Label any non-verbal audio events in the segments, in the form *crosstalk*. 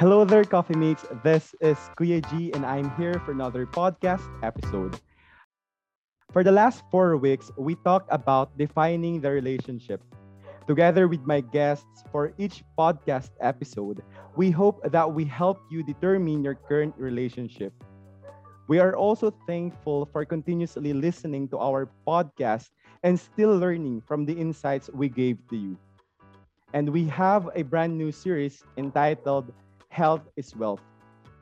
Hello there, Coffee Mates. This is Kuya G, and I'm here for another podcast episode. For the last four weeks, we talked about defining the relationship. Together with my guests for each podcast episode, we hope that we help you determine your current relationship. We are also thankful for continuously listening to our podcast and still learning from the insights we gave to you. And we have a brand new series entitled Health is Wealth.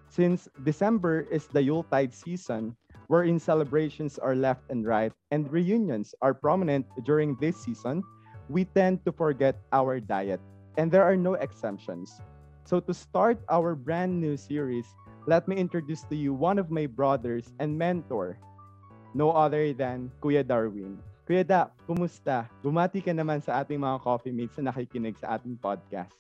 Since December is the Yuletide season, wherein celebrations are left and right and reunions are prominent during this season, we tend to forget our diet. And there are no exemptions. So, to start our brand new series, let me introduce to you one of my brothers and mentor, no other than Kuya Darwin. Kuya Da, kumusta? Bumati ka naman sa ating mga coffee mates na nakikinig sa ating podcast.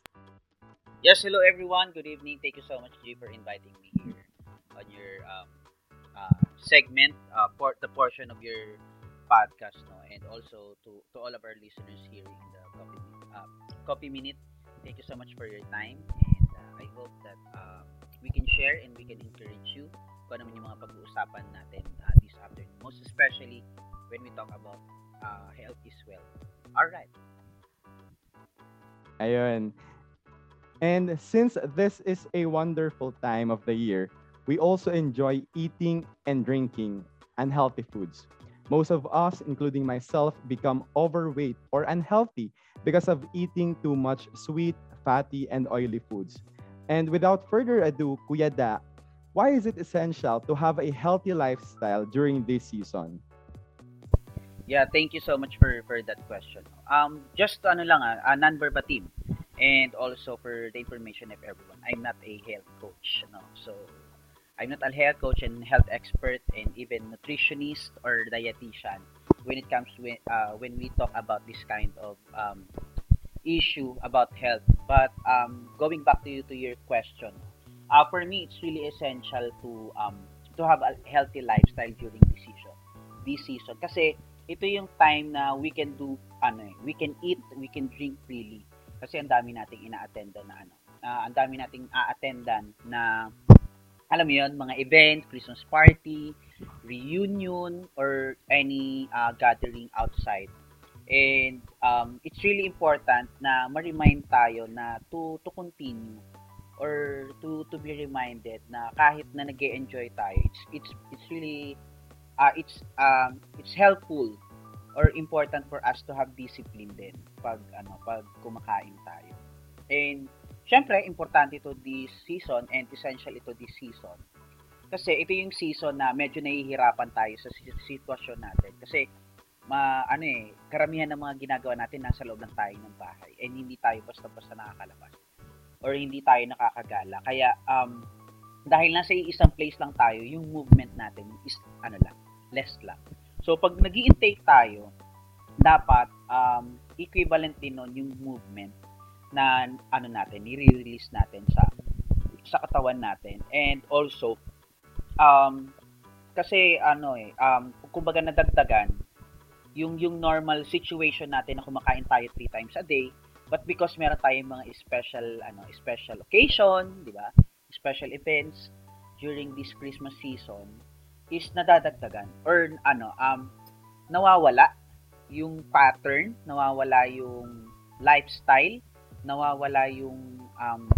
Yes, hello everyone. Good evening. Thank you so much, G, for inviting me here on your um, uh, segment, uh, for the portion of your podcast, no, and also to, to all of our listeners here in the Coffee, uh, Coffee Minute. Thank you so much for your time, and uh, I hope that uh, we can share and we can encourage you kung ano yung mga pag-uusapan natin uh, this afternoon. Most especially when we talk about uh, health is wealth. All right. Ayun. And since this is a wonderful time of the year, we also enjoy eating and drinking unhealthy foods. Most of us, including myself, become overweight or unhealthy because of eating too much sweet, fatty, and oily foods. And without further ado, Kuya Da, why is it essential to have a healthy lifestyle during this season? Yeah, thank you so much for for that question. Um, just ano lang ah, uh, non-verbatim. And also for the information of everyone, I'm not a health coach, no. So I'm not a health coach and health expert and even nutritionist or dietitian when it comes to uh, when we talk about this kind of um, issue about health. But um, going back to you to your question, uh, for me it's really essential to um, to have a healthy lifestyle during this season. This season kasi ito yung time na we can do ano eh, we can eat, we can drink freely kasi ang dami nating ina-attendan na ano. Uh, ang dami nating a-attendan na alam mo yun, mga event, Christmas party, reunion, or any uh, gathering outside. And um, it's really important na ma-remind tayo na to, to continue or to to be reminded na kahit na nag enjoy tayo it's it's it's really uh, it's um it's helpful or important for us to have discipline din pag ano pag kumakain tayo. And syempre importante ito this season and essential ito this season. Kasi ito yung season na medyo nahihirapan tayo sa sitwasyon natin kasi ma ano eh karamihan ng mga ginagawa natin nasa loob lang tayo ng bahay and hindi tayo basta-basta nakakalabas or hindi tayo nakakagala. Kaya um dahil nasa isang place lang tayo, yung movement natin is ano lang, less lang. So, pag nag intake tayo, dapat um, equivalent din nun yung movement na ano natin, i-release natin sa sa katawan natin. And also, um, kasi ano eh, um, kumbaga nadagdagan, yung yung normal situation natin na kumakain tayo three times a day, but because meron tayong mga special ano, special occasion, di ba? Special events during this Christmas season, is nadadagdagan or ano um nawawala yung pattern, nawawala yung lifestyle, nawawala yung um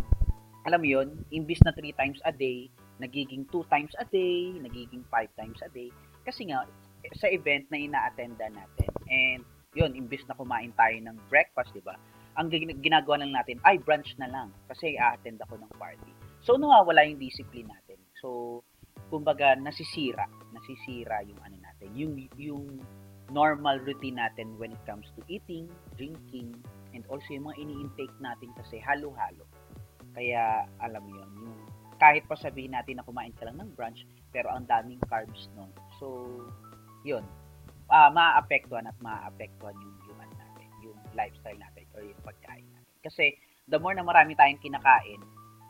alam mo yun, imbis na 3 times a day, nagiging 2 times a day, nagiging 5 times a day. Kasi nga, sa event na ina-attenda natin. And, yun, imbis na kumain tayo ng breakfast, di ba? Ang ginagawa lang natin, ay, brunch na lang. Kasi i-attend ako ng party. So, nawawala yung discipline natin. So, kumbaga nasisira, nasisira yung ano natin, yung yung normal routine natin when it comes to eating, drinking, and also yung mga ini-intake natin kasi halo-halo. Kaya alam mo yun, yung kahit pa sabihin natin na kumain ka lang ng brunch, pero ang daming carbs nun. So, yun. Uh, maaapektuhan at maaapektuhan yung, ano natin, yung lifestyle natin or yung pagkain natin. Kasi, the more na marami tayong kinakain,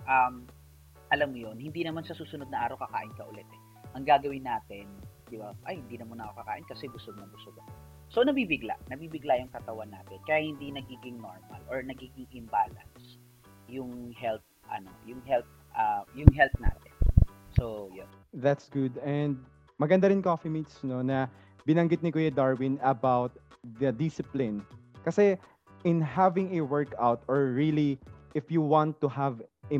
um, alam mo yon hindi naman sa susunod na araw kakain ka ulit eh. Ang gagawin natin, di ba, ay, hindi naman ako kakain kasi busog na busog ako. So, nabibigla. Nabibigla yung katawan natin. Kaya hindi nagiging normal or nagiging imbalance yung health, ano, yung health uh, yung health natin. So, yun. That's good. And maganda rin coffee mates no na binanggit ni Kuya Darwin about the discipline. Kasi in having a workout or really if you want to have a,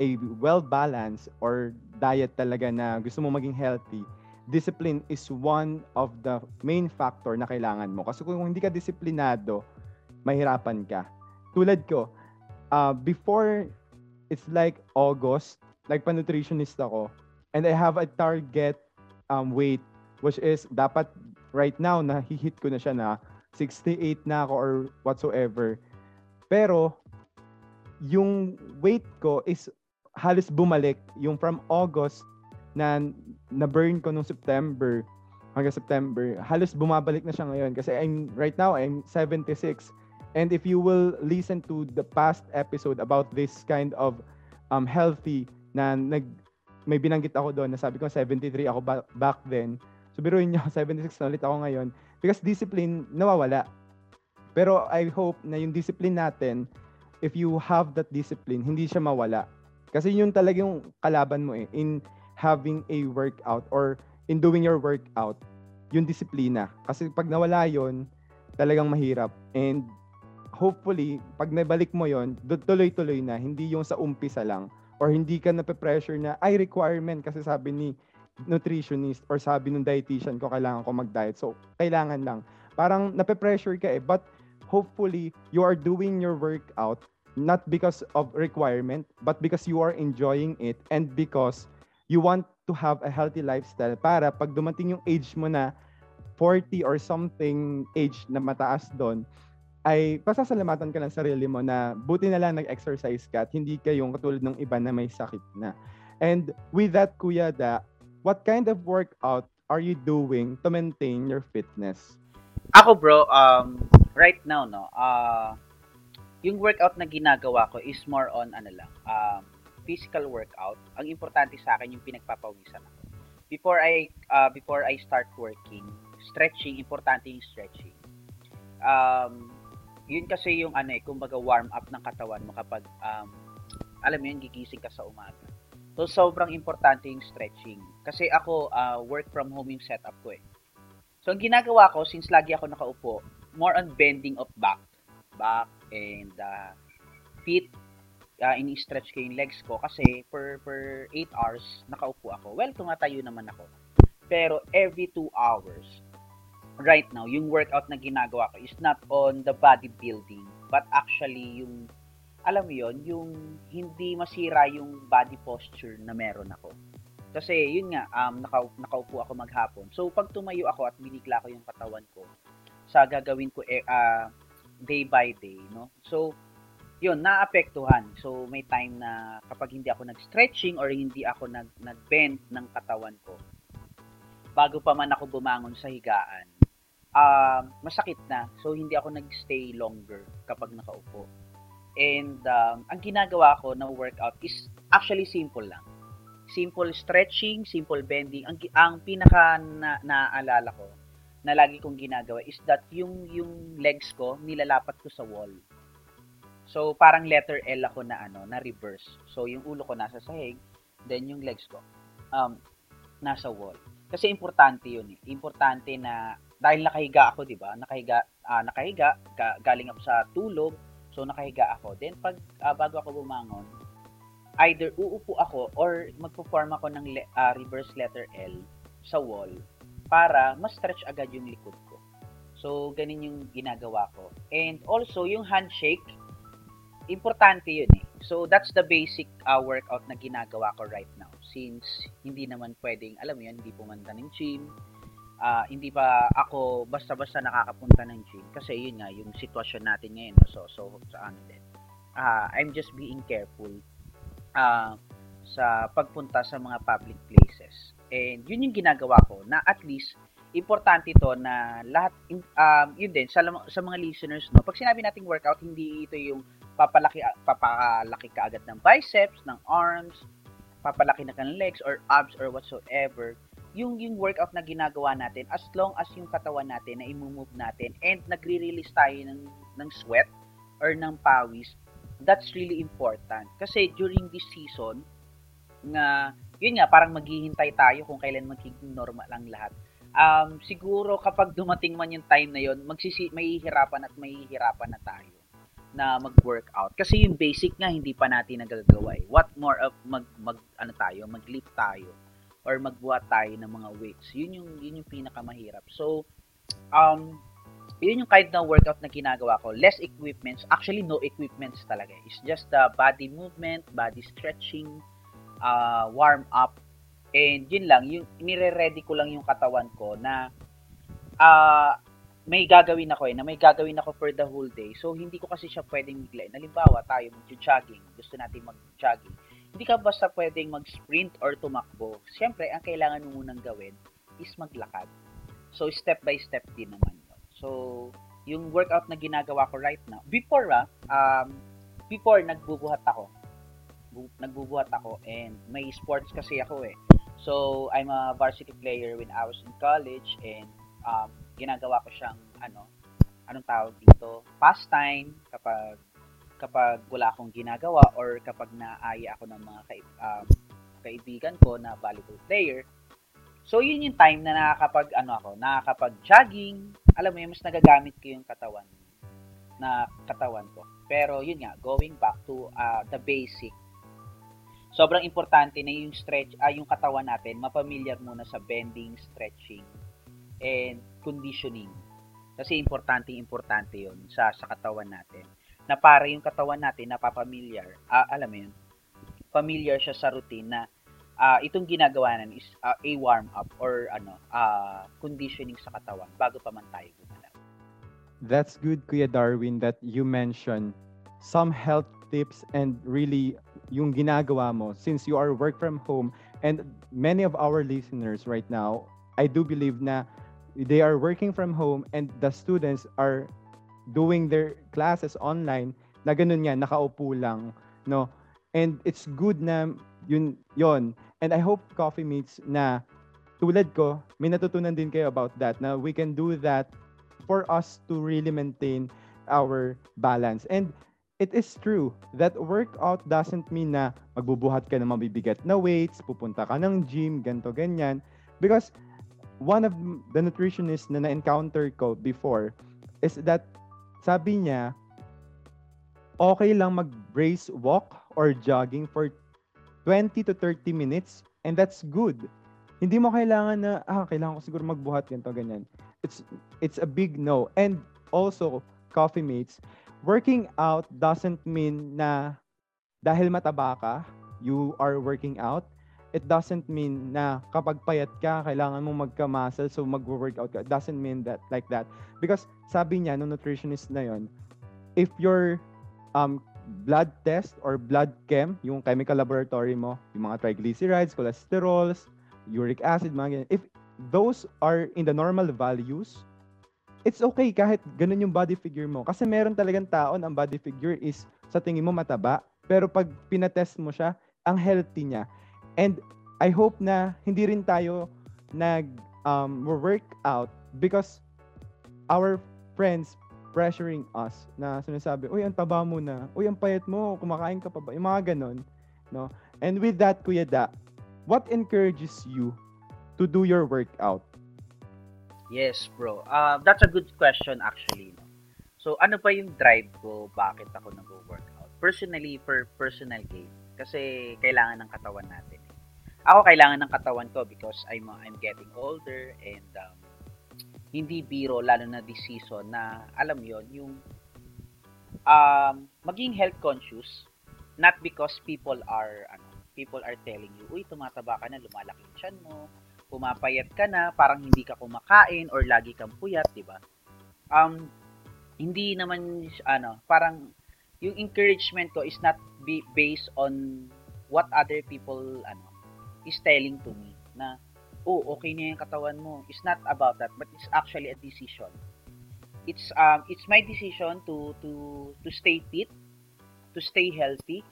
a well-balanced or diet talaga na gusto mo maging healthy, discipline is one of the main factor na kailangan mo. Kasi kung hindi ka disiplinado, mahirapan ka. Tulad ko, uh, before it's like August, nagpa-nutritionist ako, and I have a target um, weight which is dapat right now na hihit ko na siya na 68 na ako or whatsoever. Pero yung weight ko is halos bumalik yung from August na na-burn ko nung September hanggang September, halos bumabalik na siya ngayon kasi I'm right now I'm 76 and if you will listen to the past episode about this kind of um healthy na nag may binanggit ako doon na sabi ko 73 ako ba- back then. So biruin niyo *laughs* 76 na ulit ako ngayon because discipline nawawala. Pero I hope na yung discipline natin if you have that discipline, hindi siya mawala. Kasi yun talaga yung kalaban mo eh in having a workout or in doing your workout, yung disiplina. Kasi pag nawala yon talagang mahirap. And hopefully, pag nabalik mo yon tuloy-tuloy na, hindi yung sa umpisa lang or hindi ka nape-pressure na ay requirement kasi sabi ni nutritionist or sabi ng dietitian ko kailangan ko mag-diet. So, kailangan lang. Parang nape-pressure ka eh. But hopefully, you are doing your workout not because of requirement, but because you are enjoying it and because you want to have a healthy lifestyle para pag dumating yung age mo na 40 or something age na mataas doon, ay pasasalamatan ka ng sarili mo na buti na lang nag-exercise ka at hindi ka yung katulad ng iba na may sakit na. And with that, Kuya Da, what kind of workout are you doing to maintain your fitness? Ako bro, um, right now, no, uh, yung workout na ginagawa ko is more on ano lang, um, physical workout. Ang importante sa akin yung pinagpapawisan ako. Before I uh, before I start working, stretching, importante yung stretching. Um, yun kasi yung ano eh, kumbaga warm up ng katawan mo kapag um, alam mo yun, gigising ka sa umaga. So, sobrang importante yung stretching. Kasi ako, uh, work from home yung setup ko eh. So, ang ginagawa ko, since lagi ako nakaupo, more on bending of back back and uh, feet uh, ini-stretch ko yung legs ko kasi per per 8 hours nakaupo ako. Well, tumatayo naman ako. Pero every 2 hours right now, yung workout na ginagawa ko is not on the bodybuilding, but actually yung alam mo yon yung hindi masira yung body posture na meron ako. Kasi yun nga, um, naka, nakaupo ako maghapon. So pag tumayo ako at binigla ko yung katawan ko, sa gagawin ko eh, uh, day by day, no? So, yun, naapektuhan. So, may time na kapag hindi ako nag-stretching or hindi ako nag, nag-bend ng katawan ko, bago pa man ako bumangon sa higaan, uh, masakit na. So, hindi ako nag-stay longer kapag nakaupo. And, um, ang ginagawa ko na workout is actually simple lang. Simple stretching, simple bending. Ang, ang pinaka na, naaalala ko, na lagi kong ginagawa is that yung yung legs ko nilalapat ko sa wall. So parang letter L ako na ano, na reverse. So yung ulo ko nasa sahig, then yung legs ko um nasa wall. Kasi importante 'yun eh. Importante na dahil nakahiga ako, 'di ba? Nakahiga uh, nakahiga ka, galing ako sa tulog. So nakahiga ako. Then pag uh, bago ako bumangon, either uupo ako or magpo-form ako ng le- uh, reverse letter L sa wall para ma-stretch agad yung likod ko. So, ganun yung ginagawa ko. And also, yung handshake, importante yun eh. So, that's the basic uh, workout na ginagawa ko right now. Since hindi naman pwedeng, alam mo yun, hindi pumunta ng gym, uh, hindi pa ako basta-basta nakakapunta ng gym. Kasi yun nga, yung sitwasyon natin ngayon. So, so sa ano din. Uh, I'm just being careful uh, sa pagpunta sa mga public places. And yun yung ginagawa ko na at least importante to na lahat um, yun din sa, sa mga listeners no pag sinabi nating workout hindi ito yung papalaki papalaki ka agad ng biceps ng arms papalaki na ng legs or abs or whatsoever yung yung workout na ginagawa natin as long as yung katawan natin na i-move natin and nagre-release tayo ng ng sweat or ng pawis that's really important. Kasi during this season, nga, yun nga, parang maghihintay tayo kung kailan magiging normal lang lahat. Um, siguro kapag dumating man yung time na yun, magsisi, mahihirapan at mahihirapan na tayo na mag-workout. Kasi yung basic nga, hindi pa natin nagagawa eh. What more of mag, mag ano tayo, mag-lift tayo or magbuhat tayo ng mga weights. Yun yung, yun yung pinakamahirap. So, um, yun yung kind ng workout na ginagawa ko. Less equipments. Actually, no equipments talaga. It's just the body movement, body stretching, uh, warm up. And yun lang, yung nire-ready ko lang yung katawan ko na uh, may gagawin ako eh, na may gagawin ako for the whole day. So, hindi ko kasi siya pwedeng biglain. Halimbawa, tayo mag-jogging, gusto natin mag-jogging. Hindi ka basta pwedeng mag-sprint or tumakbo. Siyempre, ang kailangan mo munang gawin is maglakad. So, step by step din naman yun. So, yung workout na ginagawa ko right now, before ah, um, before nagbubuhat ako. Bu- nagbubuhat ako and may sports kasi ako eh. So, I'm a varsity player when I was in college and um, ginagawa ko siyang ano, anong tawag dito, pastime kapag kapag wala akong ginagawa or kapag naaya ako ng mga kaib, um, kaibigan ko na volleyball player. So yun yung time na nakakapag ano ako, nakakapag jogging, alam mo yun, mas nagagamit ko yung katawan na katawan ko. Pero yun nga, going back to uh, the basic. Sobrang importante na yung stretch, uh, yung katawan natin, mapamilyar muna sa bending, stretching, and conditioning. Kasi importante importante 'yon sa sa katawan natin. Na para yung katawan natin napapamilyar, uh, alam mo 'yun. Familiar siya sa routine na uh, itong ginagawa nan is uh, a warm up or ano, uh, conditioning sa katawan bago pa man tayo gumalaw. That's good Kuya Darwin that you mentioned some health tips and really yung ginagawa mo since you are work from home. And many of our listeners right now I do believe na they are working from home and the students are doing their classes online na ganun nga nakaupo lang no? And it's good na yun yon and i hope coffee meets na tulad ko may natutunan din kayo about that na we can do that for us to really maintain our balance. And it is true that workout doesn't mean na magbubuhat ka ng mabibigat na weights pupunta ka ng gym ganto ganyan because one of the nutritionists na na-encounter ko before is that sabi niya, okay lang mag-brace walk or jogging for 20 to 30 minutes and that's good. Hindi mo kailangan na, ah, kailangan ko siguro magbuhat ganito, ganyan. It's, it's a big no. And also, coffee mates, working out doesn't mean na dahil mataba ka, you are working out it doesn't mean na kapag payat ka, kailangan mo magka-muscle, so mag-workout ka. It doesn't mean that, like that. Because sabi niya, no nutritionist na yon if your um, blood test or blood chem, yung chemical laboratory mo, yung mga triglycerides, cholesterols, uric acid, mga ganyan, if those are in the normal values, it's okay kahit ganun yung body figure mo. Kasi meron talagang taon ang body figure is sa tingin mo mataba, pero pag pinatest mo siya, ang healthy niya. And I hope na hindi rin tayo nag um, work out because our friends pressuring us na sinasabi, uy, ang taba mo na. Uy, ang payat mo. Kumakain ka pa ba? Yung mga ganon. No? And with that, Kuya Da, what encourages you to do your workout? Yes, bro. Uh, that's a good question actually. No? So, ano pa yung drive ko? Bakit ako nag-workout? Personally, for personal gain. Kasi kailangan ng katawan natin ako kailangan ng katawan ko because I'm uh, I'm getting older and um, hindi biro lalo na this season na alam yon yung um, maging health conscious not because people are ano people are telling you uy tumataba ka na lumalaki yung tiyan mo pumapayat ka na parang hindi ka kumakain or lagi kang puyat di ba um hindi naman ano parang yung encouragement ko is not be based on what other people ano is telling to me na, oh, okay na yung katawan mo. It's not about that, but it's actually a decision. It's um it's my decision to to to stay fit, to stay healthy,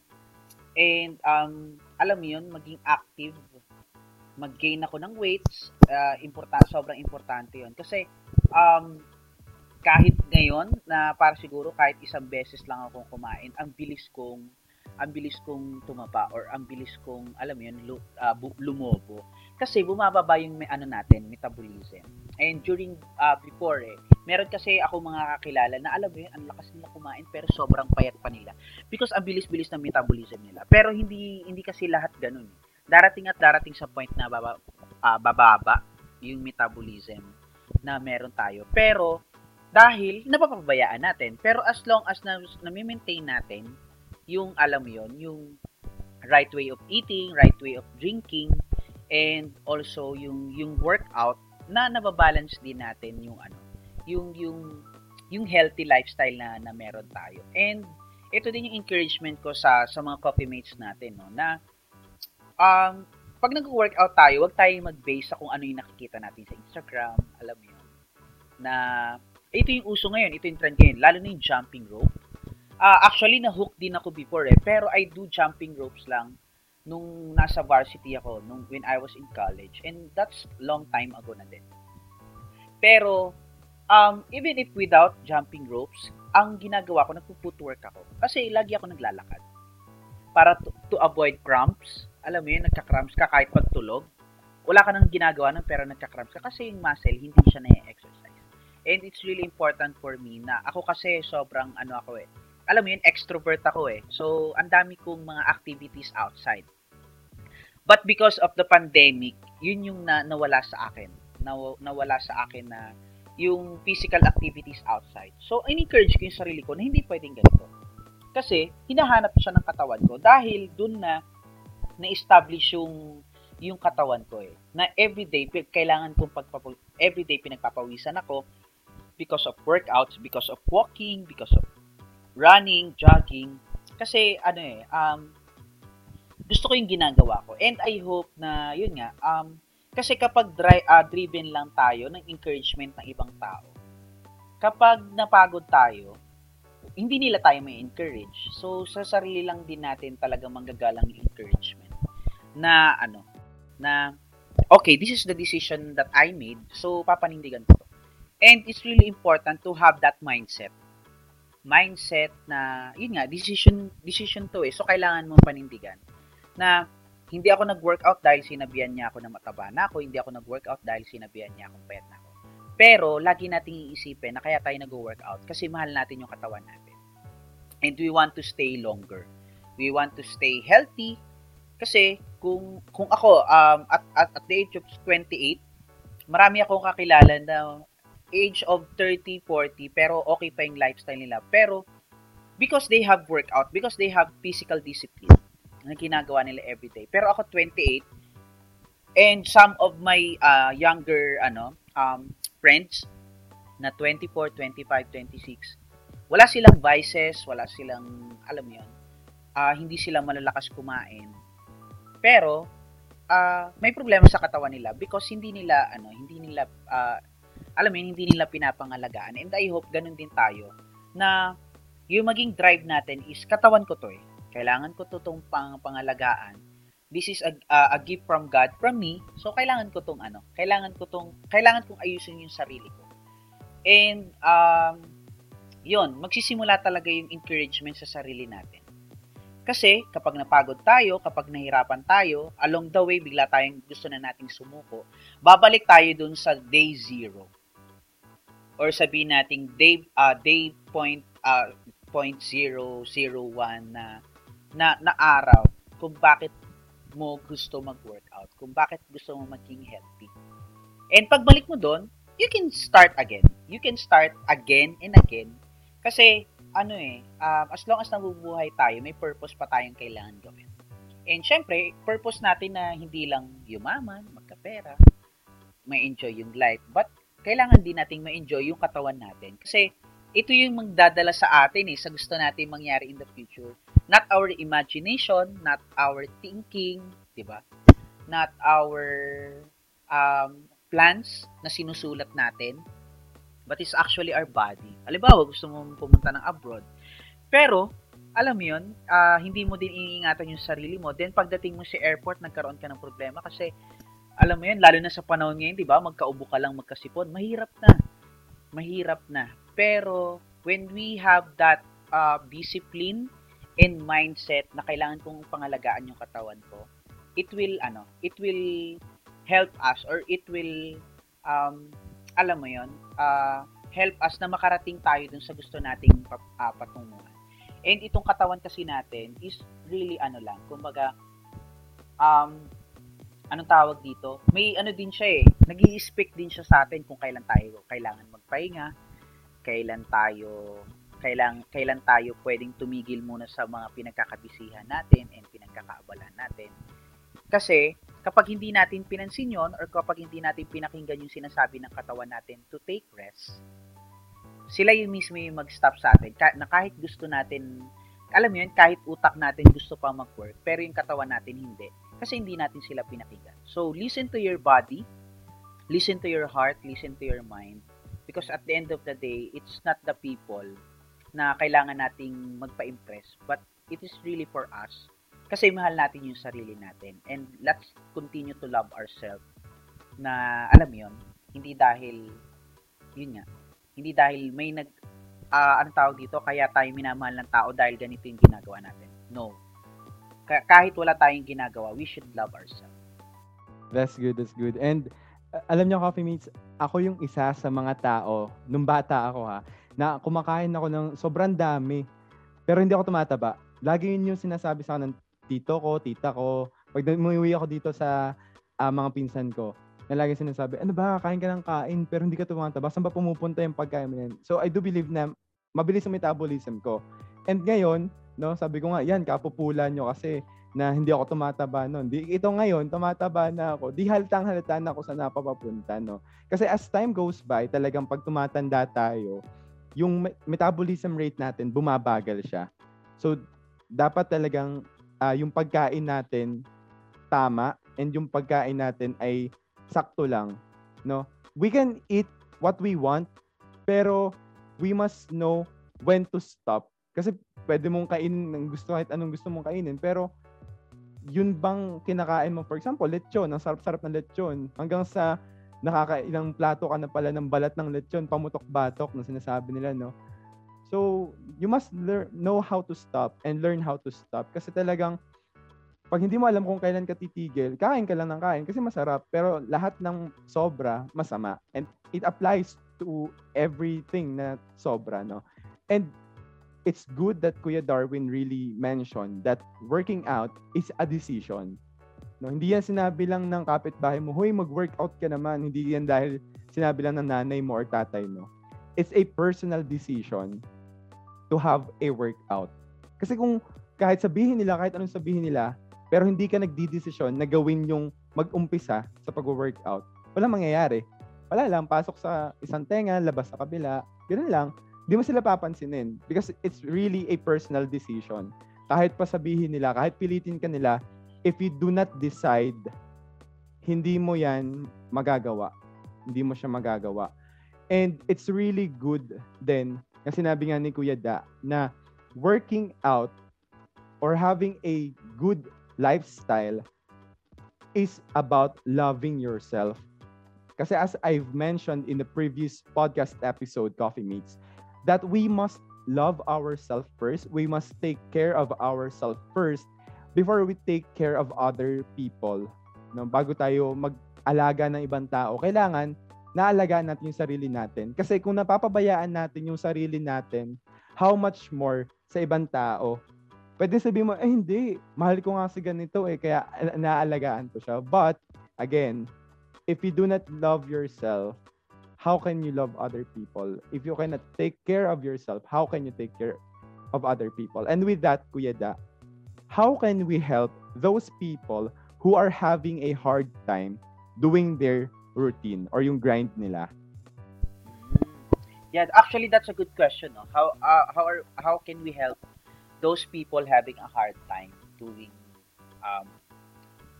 and um alam mo yun, maging active, mag-gain ako ng weights, uh, important, sobrang importante yun. Kasi um kahit ngayon na para siguro kahit isang beses lang akong kumain, ang bilis kong ang bilis kong tumaba or ang bilis kong alam mo yun lu, uh, lumobo kasi bumababa yung may ano natin metabolism and during uh, before eh meron kasi ako mga kakilala na alam mo yun ang lakas nila kumain pero sobrang payat pa nila because ang bilis-bilis ng metabolism nila pero hindi hindi kasi lahat ganun eh. Darating at darating sa point na baba, uh, bababa yung metabolism na meron tayo pero dahil napapabayaan natin pero as long as na, na-maintain natin yung alam mo yon yung right way of eating, right way of drinking, and also yung yung workout na nababalance din natin yung ano, yung yung yung healthy lifestyle na na meron tayo. And ito din yung encouragement ko sa sa mga coffee mates natin no na um pag nag-workout tayo, wag tayo mag-base sa kung ano yung nakikita natin sa Instagram, alam mo yun. Na ito yung uso ngayon, ito yung trend ngayon, lalo na yung jumping rope Uh, actually, na-hook din ako before eh. Pero I do jumping ropes lang nung nasa varsity ako, nung when I was in college. And that's long time ago na din. Pero, um, even if without jumping ropes, ang ginagawa ko, nagpo-footwork ako. Kasi lagi ako naglalakad. Para to, to avoid cramps. Alam mo yun, nagka-cramps ka kahit pagtulog. Wala ka nang ginagawa nun, pero nagka-cramps ka. Kasi yung muscle, hindi siya na-exercise. And it's really important for me na ako kasi sobrang ano ako eh, alam mo yun, extrovert ako eh. So, ang dami kong mga activities outside. But because of the pandemic, yun yung na, nawala sa akin. Naw, nawala sa akin na yung physical activities outside. So, in-encourage ko yung sarili ko na hindi pwedeng ganito. Kasi, hinahanap siya ng katawan ko dahil dun na na-establish yung yung katawan ko eh. Na everyday, kailangan kong pagpapaw everyday pinagpapawisan ako because of workouts, because of walking, because of running, jogging. Kasi ano eh, um, gusto ko yung ginagawa ko. And I hope na, yun nga, um, kasi kapag dry, uh, driven lang tayo ng encouragement ng ibang tao, kapag napagod tayo, hindi nila tayo may encourage. So, sa sarili lang din natin talaga manggagalang encouragement na ano, na okay, this is the decision that I made, so papanindigan ko to. And it's really important to have that mindset mindset na, yun nga, decision, decision to eh. So, kailangan mong panindigan na hindi ako nag-workout dahil sinabihan niya ako na mataba na ako, hindi ako nag-workout dahil sinabihan niya akong payat na ako. Pero, lagi nating iisipin na kaya tayo nag-workout kasi mahal natin yung katawan natin. And we want to stay longer. We want to stay healthy kasi kung kung ako um, at, at, at the age of 28, marami akong kakilala na age of 30, 40, pero okay pa yung lifestyle nila. Pero, because they have workout, because they have physical discipline na ginagawa nila everyday. Pero ako 28, and some of my uh, younger ano um, friends na 24, 25, 26, wala silang vices, wala silang, alam yun, uh, hindi sila malalakas kumain. Pero, uh, may problema sa katawan nila because hindi nila, ano, hindi nila uh, alam mo hindi nila pinapangalagaan. And I hope ganun din tayo na yung maging drive natin is katawan ko to eh. Kailangan ko to tong pang pangalagaan. This is a, a, a gift from God from me. So kailangan ko tong ano, kailangan ko tong kailangan kong ayusin yung sarili ko. And um yun, magsisimula talaga yung encouragement sa sarili natin. Kasi kapag napagod tayo, kapag nahirapan tayo, along the way bigla tayong gusto na nating sumuko, babalik tayo dun sa day zero or sabihin nating day uh, day point uh, point zero zero one na na na araw kung bakit mo gusto mag-workout, kung bakit gusto mo maging healthy. And pagbalik mo doon, you can start again. You can start again and again. Kasi, ano eh, um, as long as nabubuhay tayo, may purpose pa tayong kailangan gawin. And syempre, purpose natin na hindi lang yumaman, magkapera, may enjoy yung life, but kailangan din nating ma-enjoy yung katawan natin. Kasi ito yung magdadala sa atin eh, sa gusto natin mangyari in the future. Not our imagination, not our thinking, di ba? Not our um, plans na sinusulat natin, but it's actually our body. Halimbawa, gusto mo pumunta ng abroad. Pero, alam mo yun, uh, hindi mo din iniingatan yung sarili mo. Then, pagdating mo sa airport, nagkaroon ka ng problema kasi alam mo yan, lalo na sa panahon ngayon, di ba, magkaubo ka lang magkasipon, mahirap na. Mahirap na. Pero when we have that uh, discipline and mindset na kailangan kong pangalagaan yung katawan ko, it will ano, it will help us or it will um, alam mo yon uh, help us na makarating tayo dun sa gusto nating uh, patunguhan. And itong katawan kasi natin is really ano lang, kumbaga um anong tawag dito? May ano din siya eh, nag speak din siya sa atin kung kailan tayo kailangan magpahinga, kailan tayo kailan kailan tayo pwedeng tumigil muna sa mga pinagkakabisihan natin and pinagkakaabalahan natin. Kasi kapag hindi natin pinansin yon or kapag hindi natin pinakinggan yung sinasabi ng katawan natin to take rest, sila yung mismo yung mag-stop sa atin. Na kahit gusto natin, alam mo yun, kahit utak natin gusto pa mag-work, pero yung katawan natin hindi. Kasi hindi natin sila pinakinggan. So, listen to your body, listen to your heart, listen to your mind. Because at the end of the day, it's not the people na kailangan nating magpa-impress, but it is really for us kasi mahal natin yung sarili natin. And let's continue to love ourselves na, alam yon hindi dahil, yun nga, hindi dahil may nag, uh, anong tawag dito, kaya tayo minamahal ng tao dahil ganito yung ginagawa natin. No. Kahit wala tayong ginagawa, we should love ourselves. That's good, that's good. And uh, alam niyo, Coffee Mates, ako yung isa sa mga tao, nung bata ako ha, na kumakain ako ng sobrang dami, pero hindi ako tumataba. Lagi yun yung sinasabi sa akin ng tito ko, tita ko. Pag umuwi ako dito sa uh, mga pinsan ko, na lagi sinasabi, ano ba, kain ka ng kain, pero hindi ka tumataba. Saan ba pumupunta yung pagkain mo yan? So, I do believe na mabilis ang metabolism ko. And ngayon, no, sabi ko nga, yan, kapupulan nyo kasi na hindi ako tumataba noon. Di, ito ngayon, tumataba na ako. Di haltang halata na ako sa napapapunta, no? Kasi as time goes by, talagang pag tumatanda tayo, yung metabolism rate natin, bumabagal siya. So, dapat talagang uh, yung pagkain natin tama and yung pagkain natin ay sakto lang, no? We can eat what we want, pero we must know when to stop. Kasi pwede mong kainin ng gusto kahit anong gusto mong kainin, pero yun bang kinakain mo, for example, lechon, ang sarap-sarap ng lechon, hanggang sa nakakailang plato ka na pala ng balat ng lechon, pamutok-batok na sinasabi nila, no? So, you must learn, know how to stop and learn how to stop. Kasi talagang, pag hindi mo alam kung kailan ka titigil, kain ka lang ng kain kasi masarap. Pero lahat ng sobra, masama. And it applies to everything na sobra, no? And it's good that Kuya Darwin really mentioned that working out is a decision. No, hindi yan sinabi lang ng kapitbahay mo, "Hoy, mag-workout ka naman." Hindi yan dahil sinabi lang ng nanay mo or tatay mo. It's a personal decision to have a workout. Kasi kung kahit sabihin nila, kahit anong sabihin nila, pero hindi ka nagdidesisyon na gawin yung mag-umpisa sa pag-workout, wala mangyayari. Wala lang, pasok sa isang tenga, labas sa kabila, ganoon lang. Hindi mo sila papansinin because it's really a personal decision. Kahit pa sabihin nila, kahit pilitin ka nila, if you do not decide, hindi mo yan magagawa. Hindi mo siya magagawa. And it's really good then kasi sinabi nga ni Kuya Da na working out or having a good lifestyle is about loving yourself. Kasi as I've mentioned in the previous podcast episode, Coffee Meets, that we must love ourselves first. We must take care of ourselves first before we take care of other people. No, bago tayo mag-alaga ng ibang tao, kailangan naalagaan natin yung sarili natin. Kasi kung napapabayaan natin yung sarili natin, how much more sa ibang tao? Pwede sabihin mo, eh hindi, mahal ko nga si ganito eh, kaya naalagaan ko siya. But, again, if you do not love yourself, how can you love other people? If you cannot take care of yourself, how can you take care of other people? And with that, Kuya Da, how can we help those people who are having a hard time doing their routine or yung grind nila? Yeah, actually that's a good question. No? How uh, how are how can we help those people having a hard time doing um,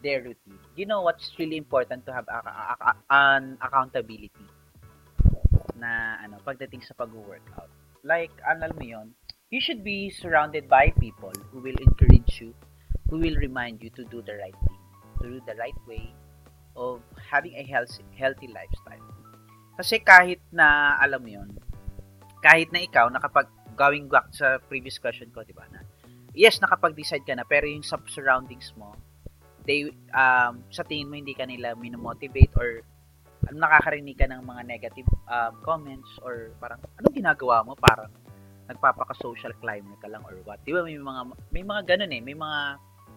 their routine? You know what's really important to have a, a, a, an accountability na ano pagdating sa pag-workout. Like alam mo 'yon, you should be surrounded by people who will encourage you, who will remind you to do the right thing, to do the right way, of having a healthy, healthy lifestyle. Kasi kahit na, alam mo yun, kahit na ikaw, nakapag, going back sa previous question ko, di ba, na, yes, nakapag-decide ka na, pero yung sub-surroundings mo, they, um, sa tingin mo, hindi ka nila minomotivate or nakakarinig ka ng mga negative um, comments or parang, anong ginagawa mo? Parang, nagpapaka-social climber ka lang or what. Di ba may mga, may mga ganun eh, may mga,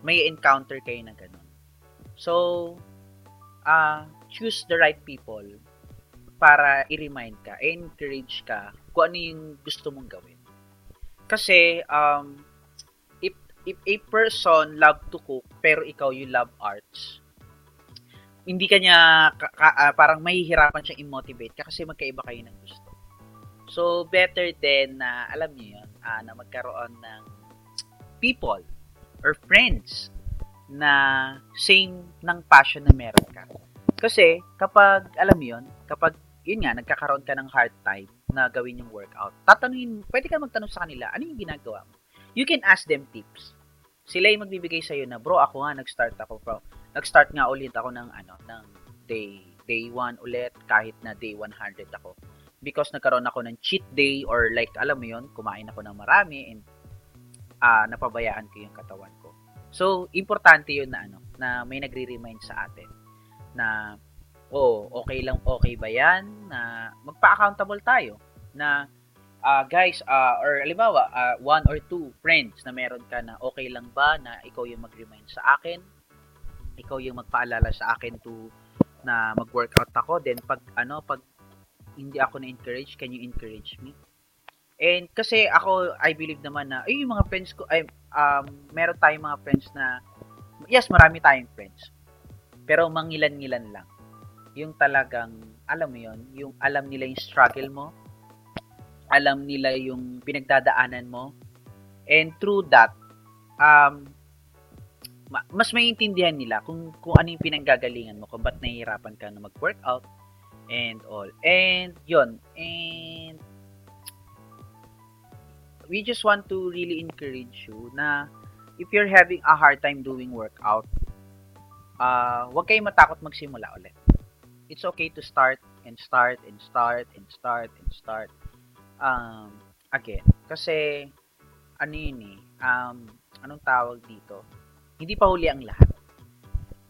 may encounter kayo na ganun. So, uh, choose the right people para i-remind ka, encourage ka kung ano yung gusto mong gawin. Kasi, um, if, if a person love to cook, pero ikaw you love arts, hindi kanya ka, ka, uh, parang mahihirapan siyang i-motivate ka kasi magkaiba kayo ng gusto. So, better din na, alam niyo yun, uh, na magkaroon ng people or friends na same ng passion na meron ka. Kasi, kapag, alam mo yun, kapag yun nga, nagkakaroon ka ng hard time na gawin yung workout, tatanungin, pwede ka magtanong sa kanila, ano yung ginagawa mo? You can ask them tips. Sila yung magbibigay sa'yo na, bro, ako nga, nag-start ako, bro. Nag-start nga ulit ako ng, ano, ng day, day 1 ulit, kahit na day 100 ako. Because nagkaroon ako ng cheat day or like, alam mo yun, kumain ako ng marami and uh, napabayaan ko yung katawan. So, importante yun na, ano, na may nagre-remind sa atin na oh, okay lang, okay ba yan? Na magpa-accountable tayo na uh, guys, uh, or halimbawa, uh, one or two friends na meron ka na okay lang ba na ikaw yung mag-remind sa akin? Ikaw yung magpaalala sa akin to na mag-workout ako. Then pag ano, pag hindi ako na-encourage, can you encourage me? And kasi ako, I believe naman na, ay, yung mga friends ko, ay, um, meron tayong mga friends na, yes, marami tayong friends. Pero mangilan-ngilan lang yung talagang, alam mo yon yung alam nila yung struggle mo, alam nila yung pinagdadaanan mo, and through that, um, mas maiintindihan nila kung, kung ano yung pinanggagalingan mo, kung ba't nahihirapan ka na mag-workout, and all. And, yon and, we just want to really encourage you na if you're having a hard time doing workout, uh, huwag kayong matakot magsimula ulit it's okay to start and start and start and start and start um, again. Kasi, ano yun eh, um, anong tawag dito? Hindi pa huli ang lahat.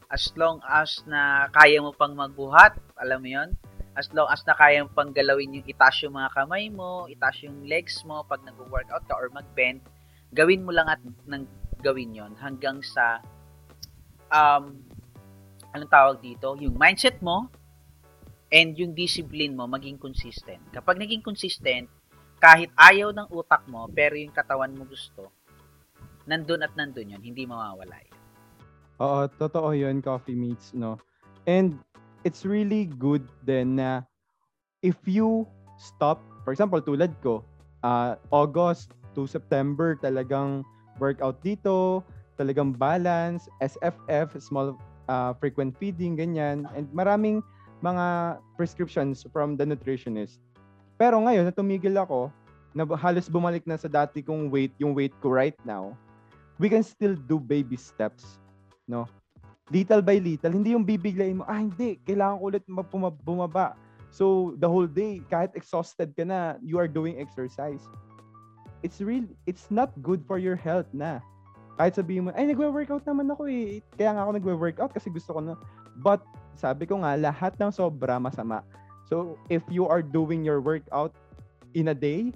As long as na kaya mo pang magbuhat, alam mo yon as long as na kaya mo pang galawin yung itaas yung mga kamay mo, itaas yung legs mo pag nag-workout ka or mag-bend, gawin mo lang at nang gawin yon hanggang sa um, anong tawag dito, yung mindset mo, and yung discipline mo maging consistent. Kapag naging consistent, kahit ayaw ng utak mo, pero yung katawan mo gusto, nandun at nandun yun, hindi mawawala yun. Oo, totoo yun, coffee meets, no? And it's really good then na if you stop, for example, tulad ko, uh, August to September, talagang workout dito, talagang balance, SFF, small uh, frequent feeding, ganyan. And maraming mga prescriptions from the nutritionist. Pero ngayon, na tumigil ako, na halos bumalik na sa dati kong weight, yung weight ko right now, we can still do baby steps. No? Little by little. Hindi yung bibiglayin mo, ah hindi, kailangan ko ulit bumaba. So, the whole day, kahit exhausted ka na, you are doing exercise. It's real, it's not good for your health na. Kahit sabihin mo, ay, nagwe-workout naman ako eh. Kaya nga ako nagwe-workout kasi gusto ko na. But sabi ko nga, lahat ng sobra masama. So, if you are doing your workout in a day,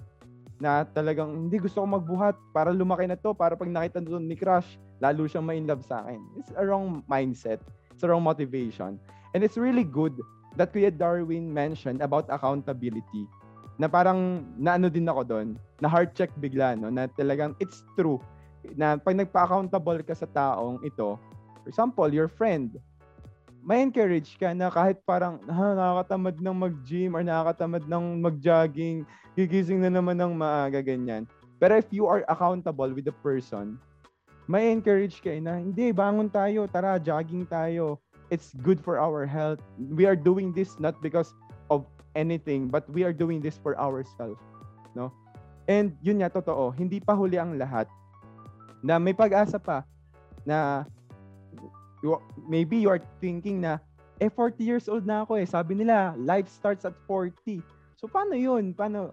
na talagang hindi gusto ko magbuhat para lumaki na to, para pag nakita doon ni Crush, lalo siyang ma-inlove sa akin. It's a wrong mindset. It's a wrong motivation. And it's really good that Kuya Darwin mentioned about accountability. Na parang naano din ako doon, na heart check bigla, no? na talagang it's true. Na pag nagpa-accountable ka sa taong ito, for example, your friend, may encourage ka na kahit parang ha, nakakatamad ng mag-gym or nakakatamad ng mag-jogging, gigising na naman ng maaga, ganyan. Pero if you are accountable with the person, may encourage ka na, hindi, bangon tayo, tara, jogging tayo. It's good for our health. We are doing this not because of anything, but we are doing this for ourselves. No? And yun nga, totoo, hindi pa huli ang lahat. Na may pag-asa pa na you, maybe you are thinking na, eh, 40 years old na ako eh. Sabi nila, life starts at 40. So, paano yun? Paano?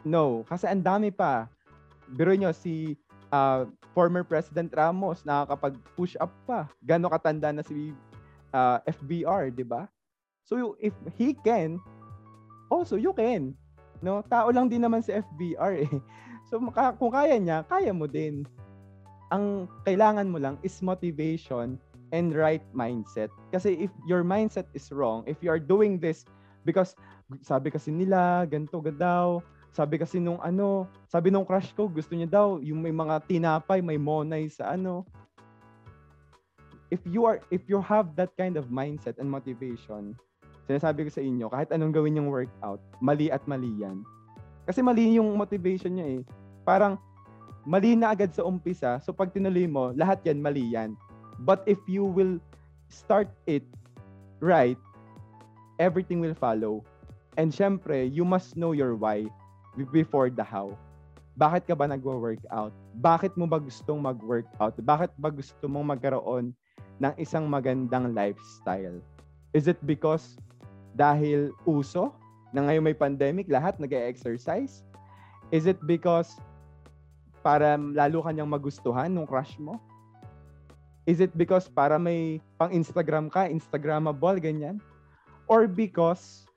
No, kasi ang dami pa. Biro nyo, si uh, former President Ramos nakakapag-push up pa. Gano'ng katanda na si uh, FBR, di ba? So if he can, also you can. No, tao lang din naman si FBR eh. *laughs* So kung kaya niya, kaya mo din. Ang kailangan mo lang is motivation and right mindset. Kasi if your mindset is wrong, if you are doing this because sabi kasi nila, ganto daw, sabi kasi nung ano, sabi nung crush ko, gusto niya daw yung may mga tinapay, may monay sa ano. If you are if you have that kind of mindset and motivation, sinasabi ko sa inyo, kahit anong gawin yung workout, mali at mali yan. Kasi mali yung motivation niya eh. Parang mali na agad sa umpisa. So pag tinuloy mo, lahat yan mali yan. But if you will start it right, everything will follow. And syempre, you must know your why before the how. Bakit ka ba nagwo-workout? Bakit mo ba gustong mag-workout? Bakit ba gusto mong magkaroon ng isang magandang lifestyle? Is it because dahil uso na ngayon may pandemic, lahat nag-exercise? Is it because para lalo kanyang magustuhan nung crush mo? Is it because para may pang Instagram ka, Instagrammable, ganyan? Or because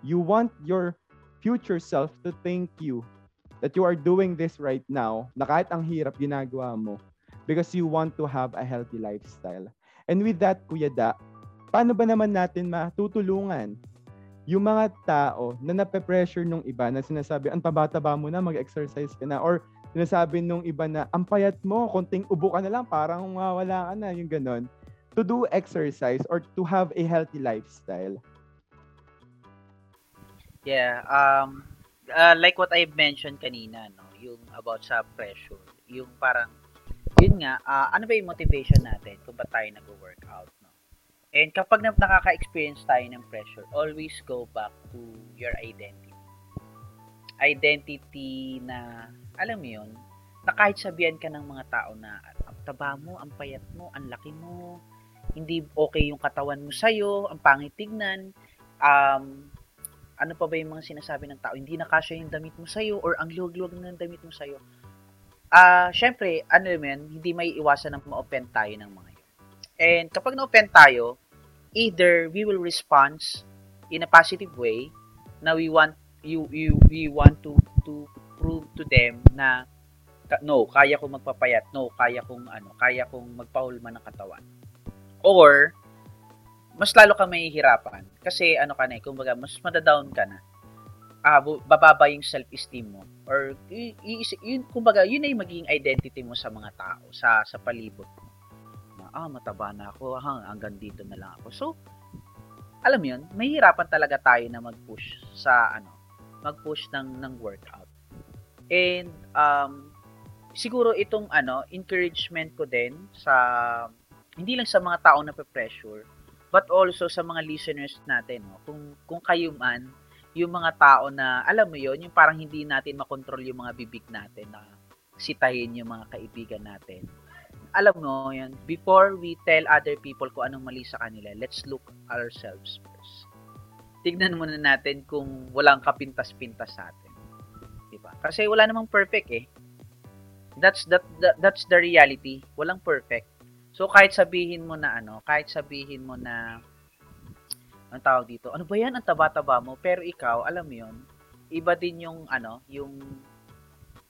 you want your future self to thank you that you are doing this right now, na kahit ang hirap ginagawa mo, because you want to have a healthy lifestyle. And with that, Kuya Da, paano ba naman natin matutulungan yung mga tao na nape-pressure nung iba na sinasabi, ang taba-taba mo na, mag-exercise ka na, or sinasabi nung iba na, ang payat mo, konting ubo ka na lang, parang mawala ka na, yung ganon. To do exercise or to have a healthy lifestyle. Yeah, um, uh, like what I mentioned kanina, no, yung about sa pressure, yung parang, yun nga, uh, ano ba yung motivation natin kung ba tayo nag-workout, no? And kapag na- nakaka-experience tayo ng pressure, always go back to your identity. Identity na alam mo yun, na kahit sabihan ka ng mga tao na ang taba mo, ang payat mo, ang laki mo, hindi okay yung katawan mo sa'yo, ang pangit tignan, um, ano pa ba yung mga sinasabi ng tao, hindi na kasya yung damit mo sa'yo, or ang luwag-luwag ng damit mo sa'yo. Ah, uh, syempre, ano yun, hindi may iwasan na ma-offend tayo ng mga yun. And kapag na-offend tayo, either we will respond in a positive way, na we want you you we want to to prove to them na no, kaya kong magpapayat, no, kaya kong ano, kaya kong magpahulma ng katawan. Or mas lalo ka mahihirapan kasi ano ka na, eh, kumbaga mas madadown ka na. Ah, bababa yung self-esteem mo or y- y- yun kumbaga yun ay magiging identity mo sa mga tao, sa sa palibot mo. Na, ah, mataba na ako, hang hanggang dito na lang ako. So, alam mo yun, mahihirapan talaga tayo na mag-push sa ano, mag-push ng ng workout. And um, siguro itong ano, encouragement ko din sa hindi lang sa mga tao na pe-pressure, but also sa mga listeners natin, no? Kung kung kayo man yung mga tao na alam mo yon yung parang hindi natin makontrol yung mga bibig natin na sitahin yung mga kaibigan natin. Alam mo yun, before we tell other people kung anong mali sa kanila, let's look ourselves first. Tignan muna natin kung walang kapintas-pintas sa atin. Diba? Kasi wala namang perfect eh. That's that, that that's the reality. Walang perfect. So kahit sabihin mo na ano, kahit sabihin mo na ang tawag dito, ano ba yan ang taba-taba mo? Pero ikaw, alam mo 'yon, iba din yung ano, yung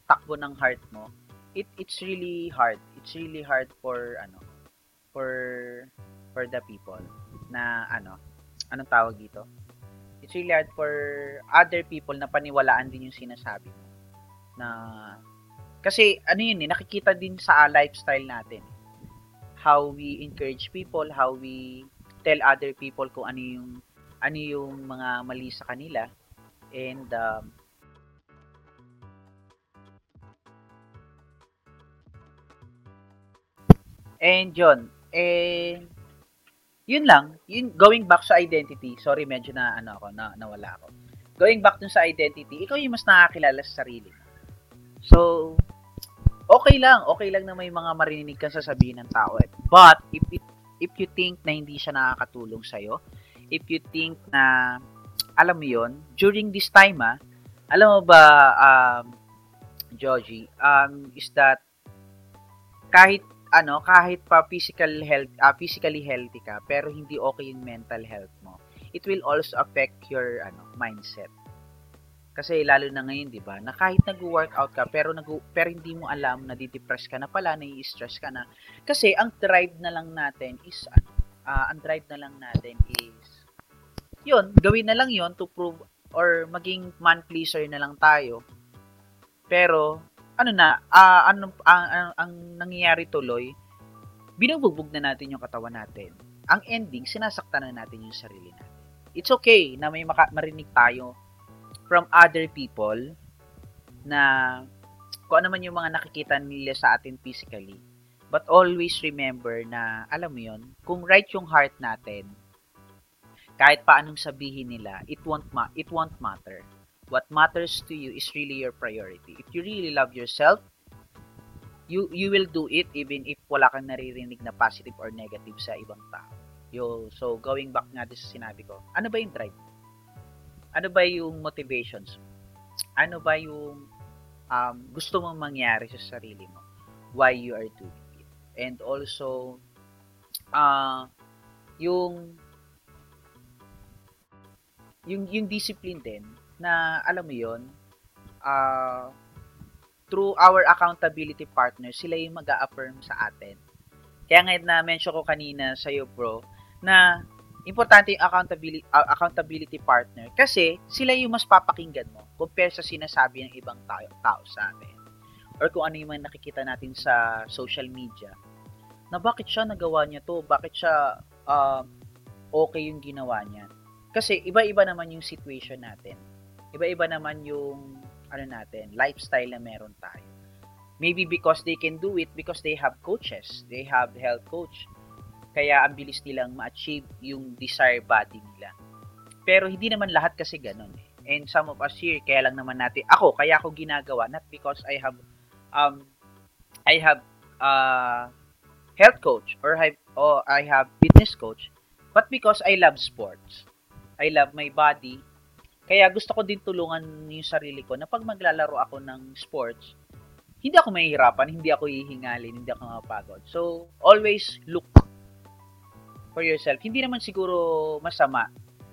takbo ng heart mo. It it's really hard. It's really hard for ano, for for the people na ano, anong tawag dito? it's really hard for other people na paniwalaan din yung sinasabi mo. Na, kasi ano yun eh, nakikita din sa lifestyle natin. How we encourage people, how we tell other people kung ano yung ano yung mga mali sa kanila. And um, And John, eh yun lang, yun, going back sa identity, sorry, medyo na, ano ako, na, nawala ako. Going back dun sa identity, ikaw yung mas nakakilala sa sarili mo. So, okay lang, okay lang na may mga marinig kang sasabihin ng tao. Eh. But, if, it, if you think na hindi siya nakakatulong sa'yo, if you think na, alam mo yon during this time ah, Alam mo ba, um, Joji, um, is that kahit ano, kahit pa physical health, uh, physically healthy ka, pero hindi okay yung mental health mo, it will also affect your ano, mindset. Kasi lalo na ngayon, 'di ba? Na kahit nag-workout ka pero nag pero hindi mo alam na di-depress ka na pala, nai-stress ka na. Kasi ang drive na lang natin is uh, ang drive na lang natin is 'yun, gawin na lang 'yon to prove or maging man pleaser na lang tayo. Pero ano na, uh, ano ang, ang, ang nangyayari tuloy, binubugbog na natin yung katawan natin. Ang ending, sinasaktan na natin yung sarili natin. It's okay na may maka- marinig tayo from other people na kung ano man yung mga nakikita nila sa atin physically. But always remember na, alam mo yon kung right yung heart natin, kahit paanong sabihin nila, it won't, ma- it won't matter what matters to you is really your priority. If you really love yourself, you you will do it even if wala kang naririnig na positive or negative sa ibang tao. Yo, so going back nga sa sinabi ko, ano ba yung drive? Ano ba yung motivations? Ano ba yung um, gusto mong mangyari sa sarili mo? Why you are doing it? And also, uh, yung yung yung discipline din na alam mo yon uh, through our accountability partners, sila yung mag affirm sa atin. Kaya ngayon na mention ko kanina sa iyo bro, na importante yung accountability, uh, accountability partner kasi sila yung mas papakinggan mo compare sa sinasabi ng ibang tao, tao sa atin. Or kung ano yung mga nakikita natin sa social media na bakit siya nagawa niya to, bakit siya uh, okay yung ginawa niya. Kasi iba-iba naman yung situation natin iba-iba naman yung ano natin, lifestyle na meron tayo. Maybe because they can do it because they have coaches, they have health coach. Kaya ang bilis nilang ma-achieve yung desired body nila. Pero hindi naman lahat kasi ganun eh. And some of us here, kaya lang naman natin, ako, kaya ako ginagawa, not because I have, um, I have, uh, health coach or I, or I have fitness coach, but because I love sports. I love my body, kaya gusto ko din tulungan yung sarili ko na pag maglalaro ako ng sports, hindi ako mahihirapan, hindi ako hihingalin, hindi ako mapagod. So, always look for yourself. Hindi naman siguro masama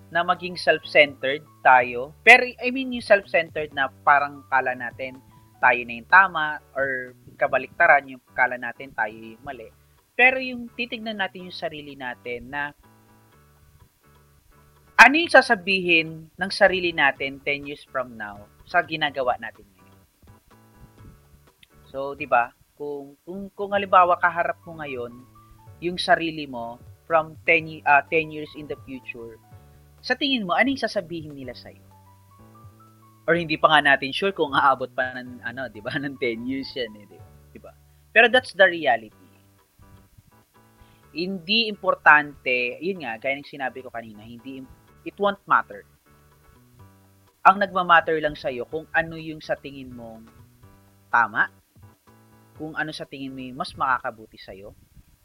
na maging self-centered tayo. Pero, I mean, yung self-centered na parang kala natin tayo na yung tama or kabaliktaran yung kala natin tayo yung mali. Pero yung titignan natin yung sarili natin na ano yung sasabihin ng sarili natin 10 years from now sa ginagawa natin ngayon? So, 'di ba? Kung kung kung halimbawa kaharap mo ngayon yung sarili mo from 10 uh, 10 years in the future, sa tingin mo ano yung sasabihin nila sa iyo? Or hindi pa nga natin sure kung aabot pa ng ano, 'di ba, *laughs* ng 10 years yan eh, 'di ba? Pero that's the reality hindi importante, yun nga, gaya ng sinabi ko kanina, hindi it won't matter. Ang nagmamatter lang sa'yo kung ano yung sa tingin mong tama, kung ano sa tingin mo mas makakabuti sa'yo,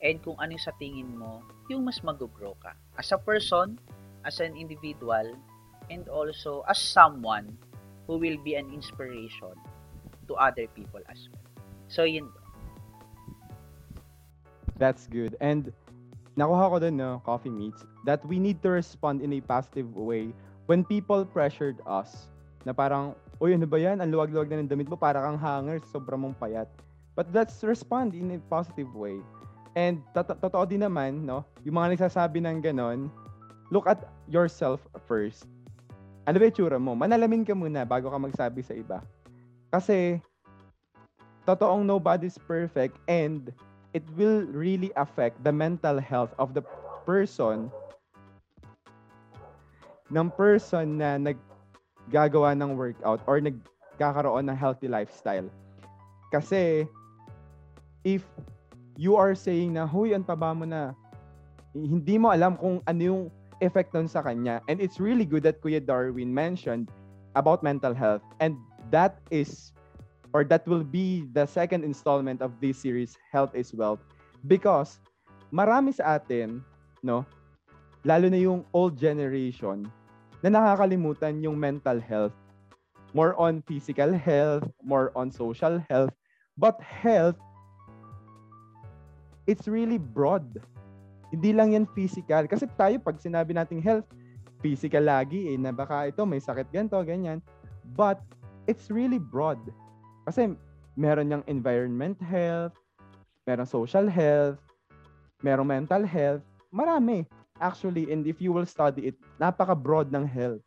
and kung ano sa tingin mo yung mas mag-grow ka. As a person, as an individual, and also as someone who will be an inspiration to other people as well. So, yun. That's good. And nakuha ko dun, no, coffee meets, that we need to respond in a positive way when people pressured us na parang, uy, ano ba yan? Ang luwag-luwag na ng damit mo, para kang hanger, sobrang mong payat. But let's respond in a positive way. And totoo din naman, no, yung mga nagsasabi ng ganon, look at yourself first. Ano ba yung mo? Manalamin ka muna bago ka magsabi sa iba. Kasi, totoong nobody's perfect and it will really affect the mental health of the person ng person na naggagawa ng workout or nagkakaroon ng healthy lifestyle. Kasi if you are saying na, huy, ang taba mo na, hindi mo alam kung ano yung effect nun sa kanya. And it's really good that Kuya Darwin mentioned about mental health. And that is or that will be the second installment of this series, Health is Wealth. Because marami sa atin, no, lalo na yung old generation, na nakakalimutan yung mental health. more on physical health, more on social health. But health, it's really broad. Hindi lang yan physical. Kasi tayo, pag sinabi nating health, physical lagi eh, na baka ito may sakit ganito, ganyan. But it's really broad. Kasi meron yung environment health, meron social health, meron mental health, marami actually and if you will study it, napaka-broad ng health.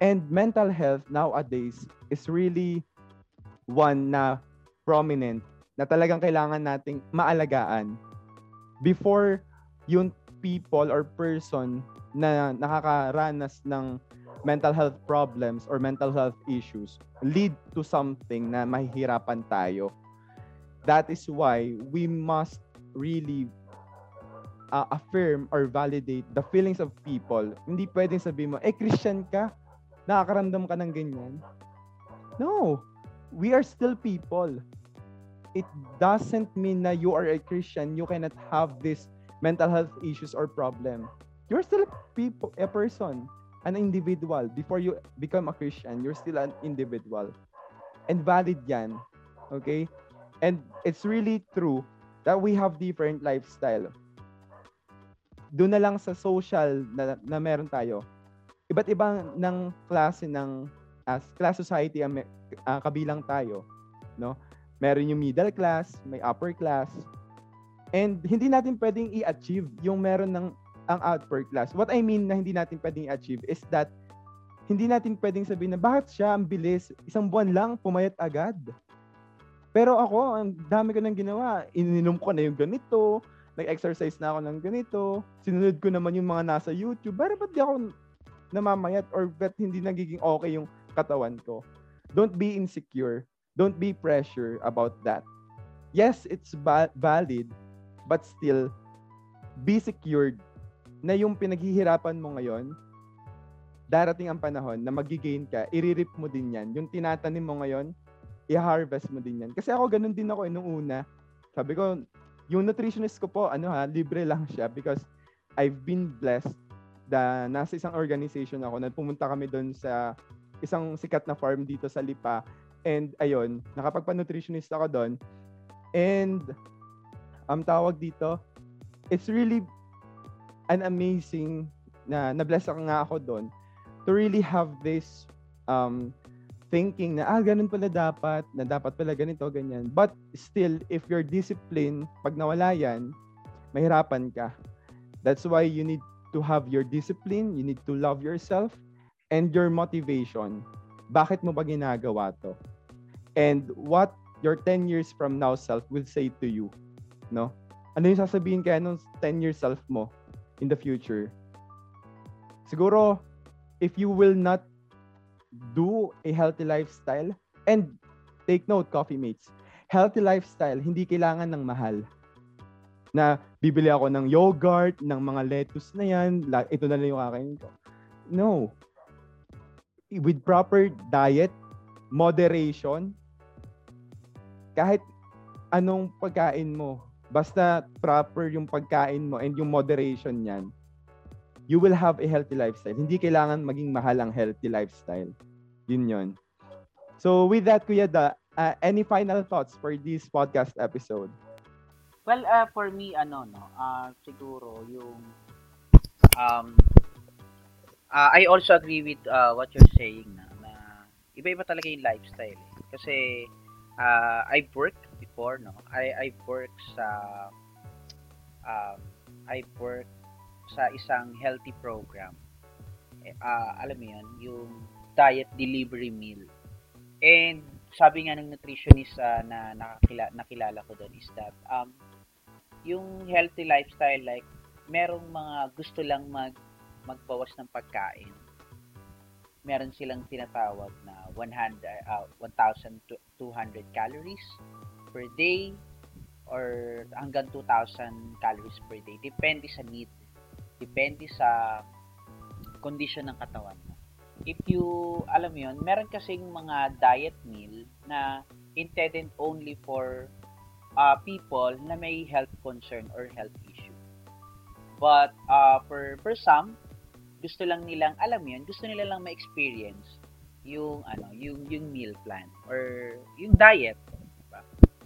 And mental health nowadays is really one na prominent na talagang kailangan nating maalagaan before yung people or person na nakakaranas ng mental health problems or mental health issues lead to something na mahihirapan tayo. That is why we must really uh, affirm or validate the feelings of people. Hindi pwedeng sabihin mo, eh, Christian ka? Nakakaramdam ka ng ganyan? No. We are still people. It doesn't mean na you are a Christian, you cannot have this mental health issues or problem. You're still a people, a person an individual. Before you become a Christian, you're still an individual. And valid yan. Okay? And it's really true that we have different lifestyle. Doon na lang sa social na, na meron tayo. Iba't ibang ng klase ng as class society ang uh, kabilang tayo, no? Meron yung middle class, may upper class. And hindi natin pwedeng i-achieve yung meron ng ang upper class. What I mean na hindi natin pwedeng achieve is that hindi natin pwedeng sabihin na bakit siya ang bilis, isang buwan lang, pumayat agad. Pero ako, ang dami ko nang ginawa. Ininom ko na yung ganito, nag-exercise na ako ng ganito, sinunod ko naman yung mga nasa YouTube. Pero ba't di ako namamayat or ba't hindi nagiging okay yung katawan ko? Don't be insecure. Don't be pressure about that. Yes, it's ba- valid, but still, be secured na yung pinaghihirapan mo ngayon, darating ang panahon na magigain ka, iririp mo din yan. Yung tinatanim mo ngayon, i-harvest mo din yan. Kasi ako, ganun din ako eh, nung una. Sabi ko, yung nutritionist ko po, ano ha, libre lang siya because I've been blessed da nasa isang organization ako na pumunta kami doon sa isang sikat na farm dito sa Lipa. And ayun, nakapagpa-nutritionist ako doon. And ang tawag dito, it's really an amazing na na-bless ako nga ako doon to really have this um, thinking na, ah, ganun pala dapat, na dapat pala ganito, ganyan. But still, if you're disciplined, pag nawala yan, mahirapan ka. That's why you need to have your discipline, you need to love yourself, and your motivation. Bakit mo ba ginagawa to? And what your 10 years from now self will say to you, no? Ano yung sasabihin kaya nung 10 years self mo? in the future. Siguro, if you will not do a healthy lifestyle, and take note, coffee mates, healthy lifestyle, hindi kailangan ng mahal. Na bibili ako ng yogurt, ng mga lettuce na yan, ito na lang yung kakainin ko. No. With proper diet, moderation, kahit anong pagkain mo, Basta proper yung pagkain mo and yung moderation niyan, you will have a healthy lifestyle. Hindi kailangan maging mahal ang healthy lifestyle. Yun yun. So with that, Kuya Da, uh, any final thoughts for this podcast episode? Well, uh, for me, ano, no, uh, siguro yung, um, uh, I also agree with uh, what you're saying na, na iba-iba talaga yung lifestyle. Eh. Kasi, uh, I've worked before, no? I I work sa um, I work sa isang healthy program. Eh, uh, alam mo 'yun, yung diet delivery meal. And sabi nga ng nutritionist uh, na nakakila, nakilala ko doon is that um, yung healthy lifestyle like merong mga gusto lang mag magbawas ng pagkain meron silang tinatawag na 100 uh, 1,200 calories per day or hanggang 2,000 calories per day. Depende sa need. Depende sa condition ng katawan mo. If you, alam yun, meron kasing mga diet meal na intended only for uh, people na may health concern or health issue. But uh, for, for some, gusto lang nilang, alam yun, gusto nila lang ma-experience yung ano, yung yung meal plan or yung diet, diba?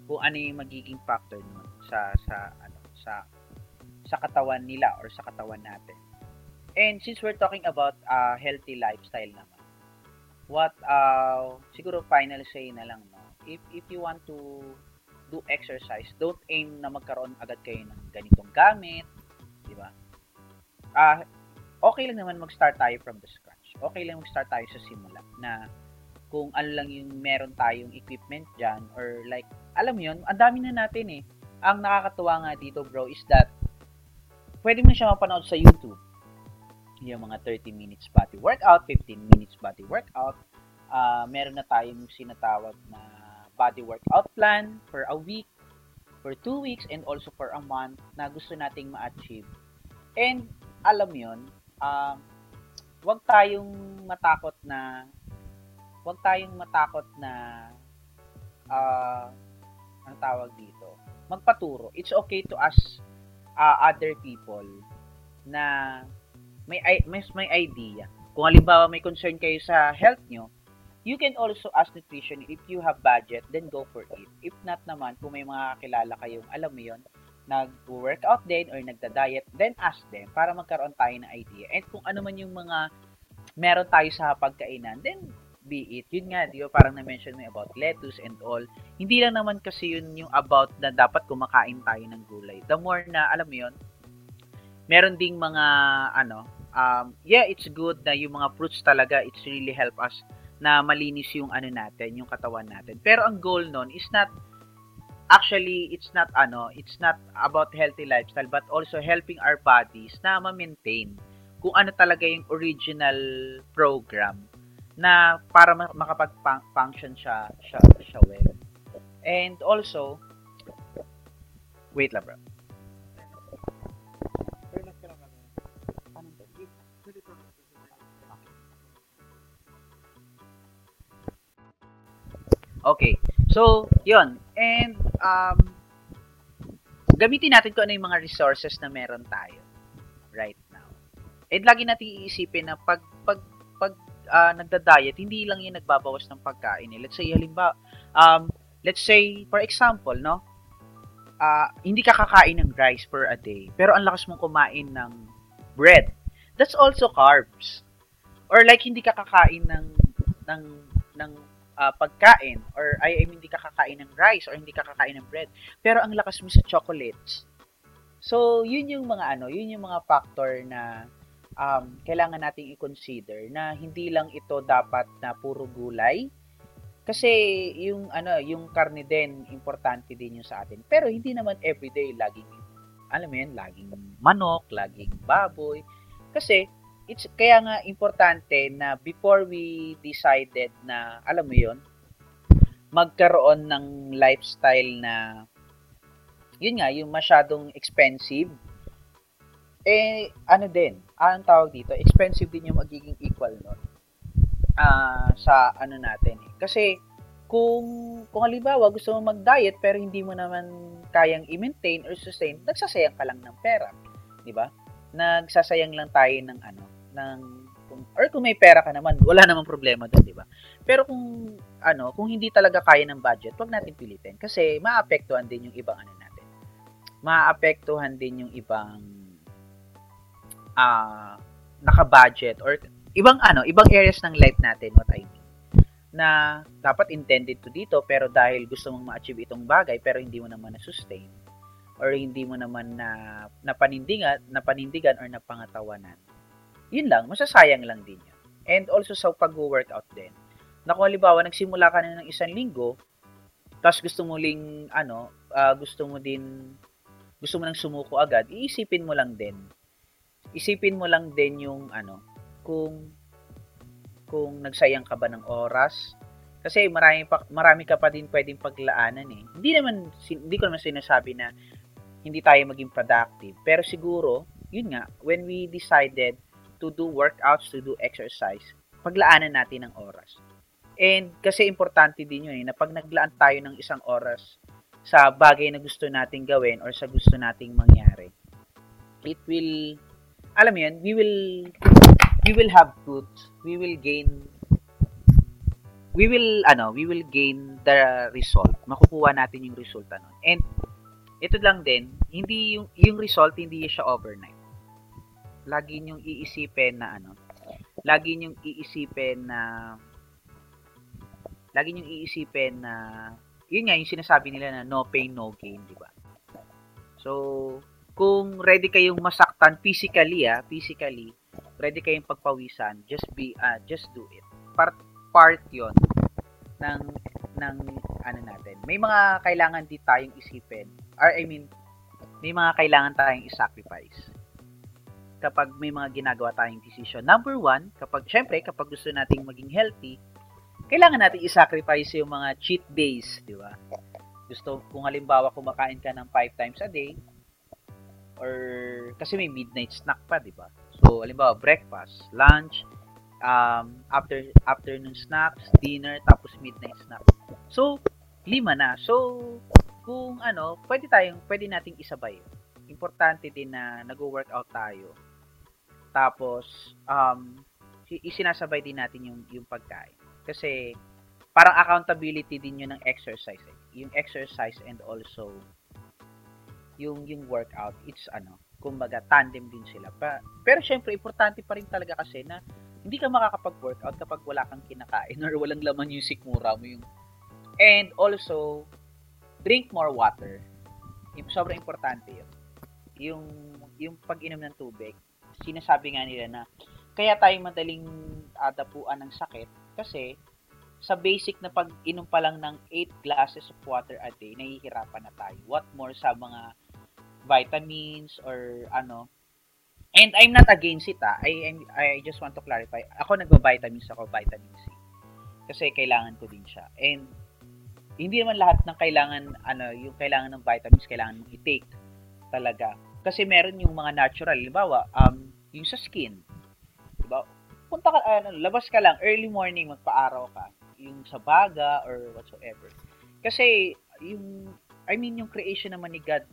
Kung ano yung magiging factor nun sa sa ano, sa sa katawan nila or sa katawan natin. And since we're talking about uh, healthy lifestyle naman, what uh, siguro final say na lang no, if if you want to do exercise, don't aim na magkaroon agad kayo ng ganitong gamit, di ba? Ah, uh, okay lang naman mag-start tayo from the scratch okay lang mag-start tayo sa simula na kung ano lang yung meron tayong equipment dyan or like, alam mo yun, ang dami na natin eh. Ang nakakatuwa nga dito bro is that pwede mo siya mapanood sa YouTube. Yung mga 30 minutes body workout, 15 minutes body workout. Uh, meron na tayong sinatawag na body workout plan for a week, for two weeks, and also for a month na gusto nating ma-achieve. And alam yon um, wag tayong matakot na wag tayong matakot na uh, ang tawag dito? Magpaturo. It's okay to ask uh, other people na may may may idea. Kung halimbawa may concern kayo sa health nyo you can also ask nutrition. If you have budget then go for it. If not naman kung may mga kilala kayong alam mo yon nag-workout din or nagda-diet, then ask them para magkaroon tayo ng idea. And kung ano man yung mga meron tayo sa pagkainan, then be it. Yun nga, di ba, parang na-mention mo about lettuce and all. Hindi lang naman kasi yun yung about na dapat kumakain tayo ng gulay. The more na, alam mo yun, meron ding mga, ano, um, yeah, it's good na yung mga fruits talaga, it's really help us na malinis yung ano natin, yung katawan natin. Pero ang goal nun is not actually it's not ano, it's not about healthy lifestyle but also helping our bodies na ma-maintain kung ano talaga yung original program na para makapag-function siya, siya, siya well. And also, wait lang bro. Okay. So, yon And, um, gamitin natin kung ano yung mga resources na meron tayo right now. And lagi natin iisipin na pag, pag, pag uh, nagda-diet, hindi lang yung nagbabawas ng pagkain. Eh. Let's say, halimbawa, um, let's say, for example, no, uh, hindi ka kakain ng rice per a day, pero ang lakas mong kumain ng bread. That's also carbs. Or like, hindi ka kakain ng, ng, ng uh, pagkain or I, I mean hindi ka kakain ng rice or hindi ka kakain ng bread. Pero ang lakas mo sa chocolates. So yun yung mga ano yun yung mga factor na um, kailangan nating i-consider na hindi lang ito dapat na puro gulay. Kasi yung ano yung karne din importante din yung sa atin. Pero hindi naman everyday laging alam mo yun laging manok laging baboy. Kasi it's kaya nga importante na before we decided na alam mo yon magkaroon ng lifestyle na yun nga yung masyadong expensive eh ano din anong tawag dito expensive din yung magiging equal nun uh, sa ano natin eh. kasi kung kung halimbawa gusto mo mag-diet pero hindi mo naman kayang i-maintain or sustain, nagsasayang ka lang ng pera, 'di ba? Nagsasayang lang tayo ng ano, ng kung, or kung may pera ka naman, wala namang problema doon, di ba? Pero kung ano, kung hindi talaga kaya ng budget, wag natin pilitin kasi maapektuhan din yung ibang ano natin. Maapektuhan din yung ibang ah uh, naka-budget or ibang ano, ibang areas ng life natin, what I mean na dapat intended to dito pero dahil gusto mong ma-achieve itong bagay pero hindi mo naman na-sustain or hindi mo naman na napanindigan, napanindigan or napangatawanan yun lang, masasayang lang din yun. And also sa pag-workout din. Na kung halimbawa, nagsimula ka na ng isang linggo, tapos gusto mo ling, ano, uh, gusto mo din, gusto mo nang sumuko agad, iisipin mo lang din. Isipin mo lang din yung, ano, kung, kung nagsayang ka ba ng oras, kasi marami pa marami ka pa din pwedeng paglaanan eh. Hindi naman hindi ko naman sinasabi na hindi tayo maging productive, pero siguro, yun nga, when we decided to do workouts, to do exercise, paglaanan natin ng oras. And kasi importante din yun eh, na pag naglaan tayo ng isang oras sa bagay na gusto nating gawin or sa gusto nating mangyari, it will, alam yun, we will, we will have fruits, we will gain we will ano, we will gain the result. Makukuha natin yung resulta nun. And ito lang din, hindi yung yung result hindi siya overnight. Lagi niyo iisipin na ano, lagi niyo iisipin na lagi niyo iisipin na yun nga yung sinasabi nila na no pain no gain, di ba? So, kung ready kayong masaktan physically, ah, physically, ready kayong pagpawisan, just be uh, just do it. Part part 'yon ng ng ano natin. May mga kailangan di tayong isipin. Or I mean, may mga kailangan tayong i-sacrifice. Kapag may mga ginagawa tayong decision. Number one, kapag, syempre, kapag gusto nating maging healthy, kailangan natin i-sacrifice yung mga cheat days, di ba? Gusto, kung halimbawa kumakain ka ng 5 times a day, or, kasi may midnight snack pa, di ba? So, halimbawa, breakfast, lunch, um, after afternoon snacks, dinner, tapos midnight snack. So, lima na. So, kung ano, pwede tayong, pwede nating isabay. Importante din na nag-workout tayo. Tapos, um, isinasabay din natin yung, yung pagkain. Kasi, parang accountability din yun ng exercise. Eh. Yung exercise and also yung yung workout, it's ano, kumbaga tandem din sila. Pa, pero syempre importante pa rin talaga kasi na hindi ka makakapag-workout kapag wala kang kinakain or walang laman yung sikmura mo yung and also drink more water. Yung sobrang importante yun. Yung yung pag-inom ng tubig. Sinasabi nga nila na kaya tayo madaling adapuan ng sakit kasi sa basic na pag-inom pa lang ng 8 glasses of water a day, nahihirapan na tayo. What more sa mga vitamins or ano. And I'm not against it ah. I, I just want to clarify. Ako nagba-vitamins ako, vitamin C. Kasi kailangan ko din siya. And hindi naman lahat ng kailangan ano, yung kailangan ng vitamins kailangan mong i-take talaga. Kasi meron yung mga natural, halimbawa, um, yung sa skin. Diba? Punta ka, ano, labas ka lang, early morning, magpa-araw ka. Yung sa baga or whatsoever. Kasi, yung, I mean, yung creation naman ni God,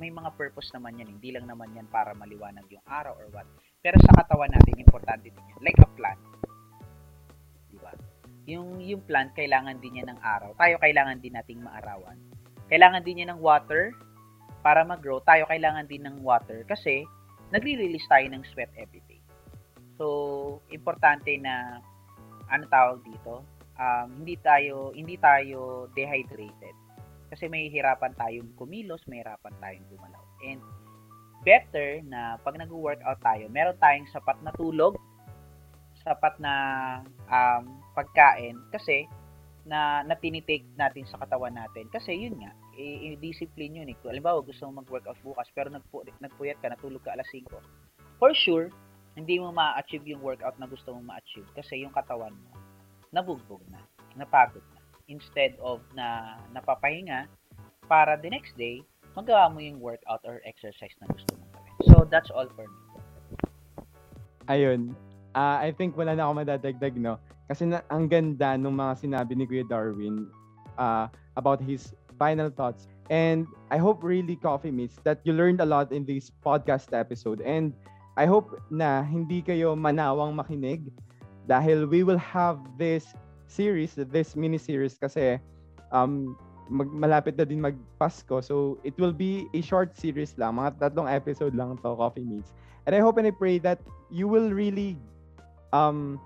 may mga purpose naman yan. Hindi lang naman yan para maliwanag yung araw or what. Pero sa katawan natin, importante din yan. Like a plant. Di ba? Yung, yung plant, kailangan din niya ng araw. Tayo, kailangan din nating maarawan. Kailangan din niya ng water para mag-grow. Tayo, kailangan din ng water kasi nagre-release tayo ng sweat every day. So, importante na ano tawag dito? Um, hindi tayo hindi tayo dehydrated kasi may hirapan tayong kumilos, may hirapan tayong gumalaw. And better na pag nag-workout tayo, meron tayong sapat na tulog, sapat na um, pagkain kasi na, na tinitake natin sa katawan natin. Kasi yun nga, i-discipline yun. Eh. Halimbawa, gusto mo mag-workout bukas pero nagpu- nagpuyat ka, natulog ka alas 5. For sure, hindi mo ma-achieve yung workout na gusto mo ma-achieve kasi yung katawan mo nabugbog na, napagod na instead of na napapahinga para the next day, magawa mo yung workout or exercise na gusto mong gawin. So, that's all for me. Ayun. Uh, I think wala na ako madadagdag, no? Kasi na, ang ganda ng mga sinabi ni Kuya Darwin uh, about his final thoughts. And I hope really, Coffee Meets, that you learned a lot in this podcast episode. And I hope na hindi kayo manawang makinig dahil we will have this series, this mini series kasi um, mag, malapit na din magpasko. So, it will be a short series lang. Mga tatlong episode lang to Coffee Meets. And I hope and I pray that you will really um,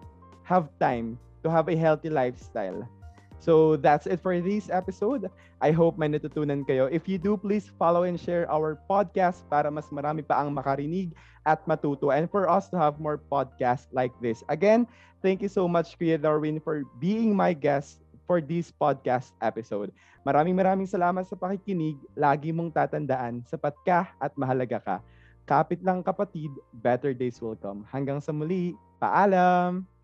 have time to have a healthy lifestyle. So that's it for this episode. I hope may natutunan kayo. If you do, please follow and share our podcast para mas marami pa ang makarinig at matuto and for us to have more podcasts like this. Again, thank you so much, Kuya Darwin, for being my guest for this podcast episode. Maraming maraming salamat sa pakikinig. Lagi mong tatandaan, sapat ka at mahalaga ka. Kapit lang kapatid, better days will come. Hanggang sa muli, paalam!